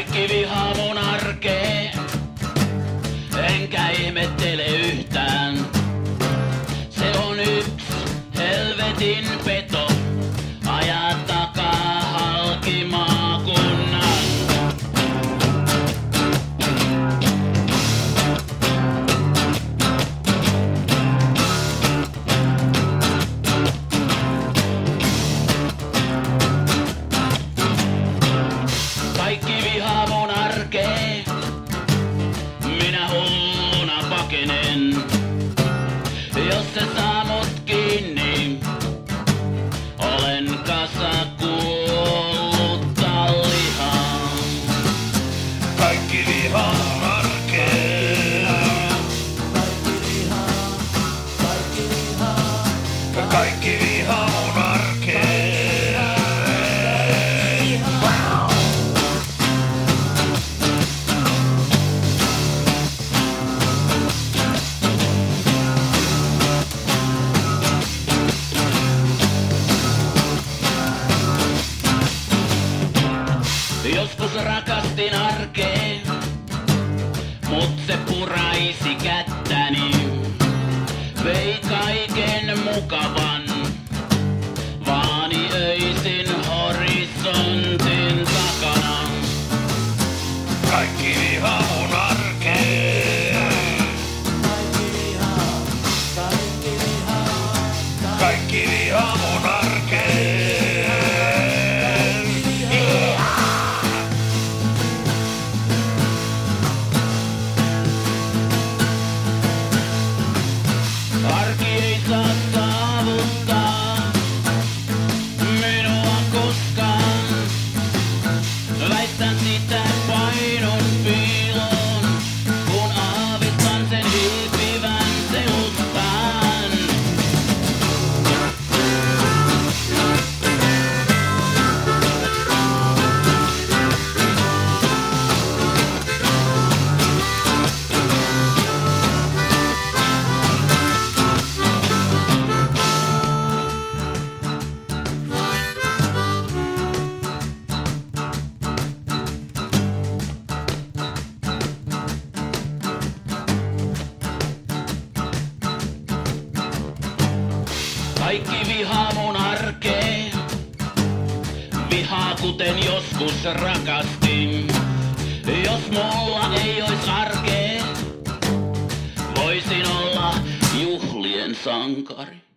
Kaikki vihaa mun arkee, enkä ihmettele yhtään. Se on yks helvetin peto, Kaikki arkeen. Joskus rakastin arkeen, mut se puraisi mukavan, vaani öisin horisontin takana. Kaikki Kaikki vihaa mun arkee. Vihaa kuten joskus rakastin. Jos mulla ei ois arkee, voisin olla juhlien sankari.